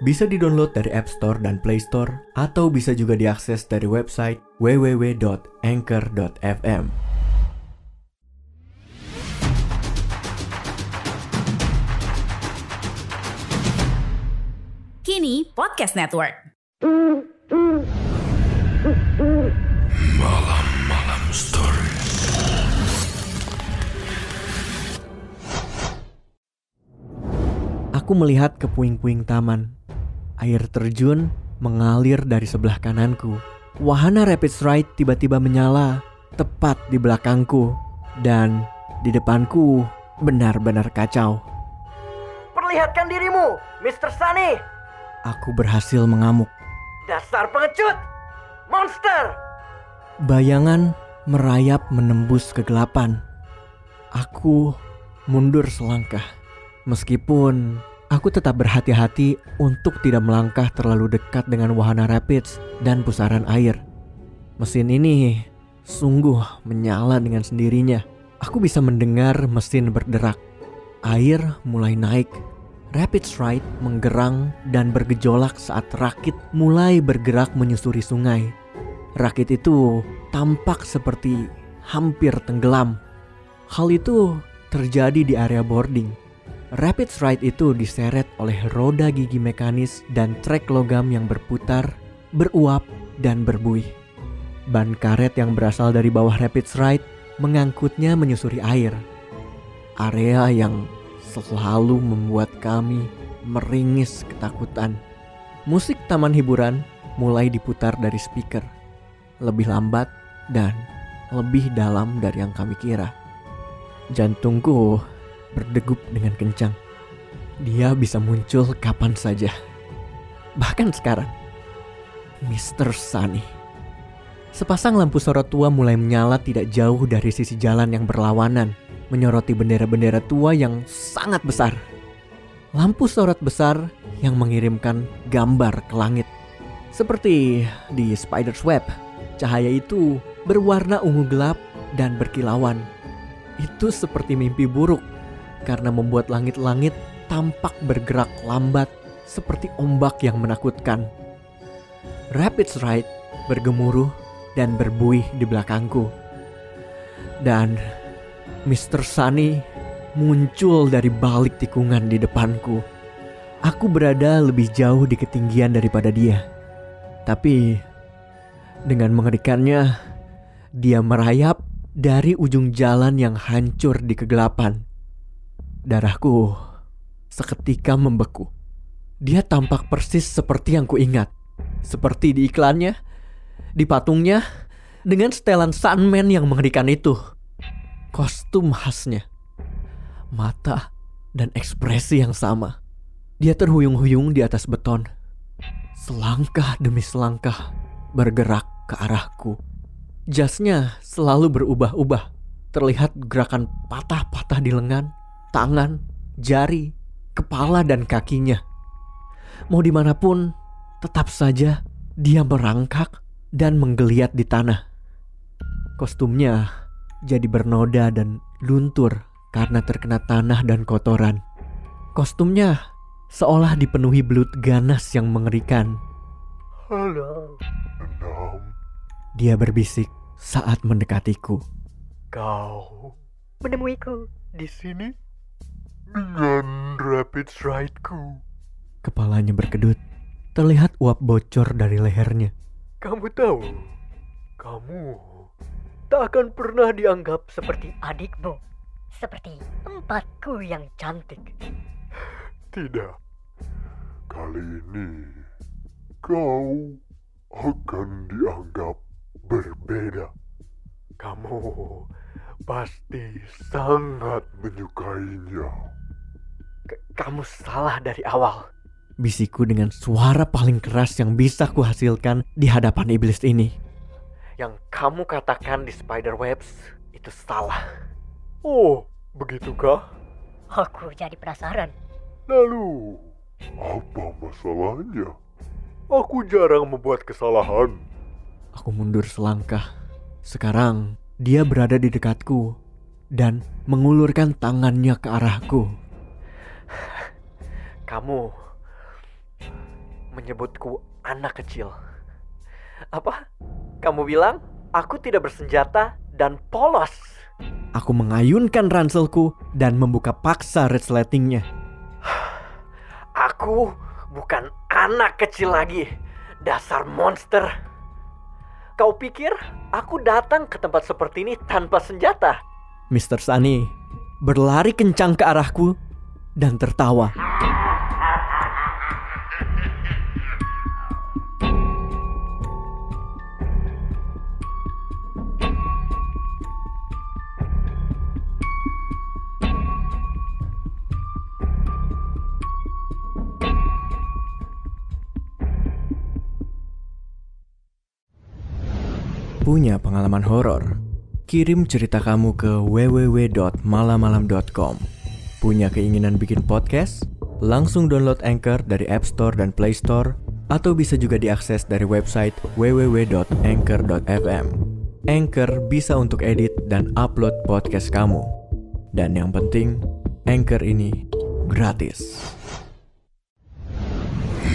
Bisa di-download dari App Store dan Play Store atau bisa juga diakses dari website www.anchor.fm. Kini Podcast Network. Aku melihat ke puing-puing taman. Air terjun mengalir dari sebelah kananku. Wahana Rapid Ride tiba-tiba menyala tepat di belakangku dan di depanku benar-benar kacau. Perlihatkan dirimu, Mr. Sunny. Aku berhasil mengamuk. Dasar pengecut. Monster. Bayangan merayap menembus kegelapan. Aku mundur selangkah. Meskipun aku tetap berhati-hati untuk tidak melangkah terlalu dekat dengan wahana rapids dan pusaran air. Mesin ini sungguh menyala dengan sendirinya. Aku bisa mendengar mesin berderak. Air mulai naik. Rapids Ride menggerang dan bergejolak saat rakit mulai bergerak menyusuri sungai. Rakit itu tampak seperti hampir tenggelam. Hal itu terjadi di area boarding. Rapid Ride itu diseret oleh roda gigi mekanis dan trek logam yang berputar, beruap, dan berbuih. Ban karet yang berasal dari bawah Rapid Ride mengangkutnya menyusuri air. Area yang selalu membuat kami meringis ketakutan. Musik taman hiburan mulai diputar dari speaker. Lebih lambat dan lebih dalam dari yang kami kira. Jantungku berdegup dengan kencang. Dia bisa muncul kapan saja. Bahkan sekarang. Mr. Sunny. Sepasang lampu sorot tua mulai menyala tidak jauh dari sisi jalan yang berlawanan, menyoroti bendera-bendera tua yang sangat besar. Lampu sorot besar yang mengirimkan gambar ke langit. Seperti di Spider's Web, cahaya itu berwarna ungu gelap dan berkilauan. Itu seperti mimpi buruk karena membuat langit-langit tampak bergerak lambat seperti ombak yang menakutkan. Rapids Ride bergemuruh dan berbuih di belakangku. Dan Mr. Sunny muncul dari balik tikungan di depanku. Aku berada lebih jauh di ketinggian daripada dia. Tapi dengan mengerikannya, dia merayap dari ujung jalan yang hancur di kegelapan. Darahku seketika membeku. Dia tampak persis seperti yang kuingat. Seperti di iklannya, di patungnya, dengan setelan Sunman yang mengerikan itu. Kostum khasnya, mata, dan ekspresi yang sama. Dia terhuyung-huyung di atas beton. Selangkah demi selangkah bergerak ke arahku. Jasnya selalu berubah-ubah. Terlihat gerakan patah-patah di lengan, tangan, jari, kepala, dan kakinya. Mau di mana pun, tetap saja dia merangkak dan menggeliat di tanah. Kostumnya jadi bernoda dan luntur karena terkena tanah dan kotoran. Kostumnya seolah dipenuhi belut ganas yang mengerikan. Halo. Dia berbisik saat mendekatiku. Kau menemuiku di sini dengan rapid ride-ku. Kepalanya berkedut. Terlihat uap bocor dari lehernya. Kamu tahu, kamu tak akan pernah dianggap seperti adikmu. seperti empatku yang cantik. Tidak. Kali ini kau akan dianggap berbeda. Kamu pasti sangat menyukainya. Kamu salah dari awal. Bisikku dengan suara paling keras yang bisa kuhasilkan di hadapan iblis ini. Yang kamu katakan di Spiderwebs itu salah. Oh, begitukah? Aku jadi penasaran. Lalu, apa masalahnya? Aku jarang membuat kesalahan. Aku mundur selangkah. Sekarang dia berada di dekatku dan mengulurkan tangannya ke arahku. Kamu menyebutku anak kecil. Apa? Kamu bilang aku tidak bersenjata dan polos. Aku mengayunkan ranselku dan membuka paksa resletingnya. Aku bukan anak kecil lagi. Dasar monster. Kau pikir aku datang ke tempat seperti ini tanpa senjata? Mr. Sunny berlari kencang ke arahku dan tertawa. Punya pengalaman horor? Kirim cerita kamu ke www.malamalam.com. Punya keinginan bikin podcast? Langsung download Anchor dari App Store dan Play Store atau bisa juga diakses dari website www.anchor.fm. Anchor bisa untuk edit dan upload podcast kamu. Dan yang penting, Anchor ini gratis.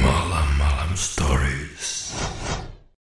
Malam-malam story.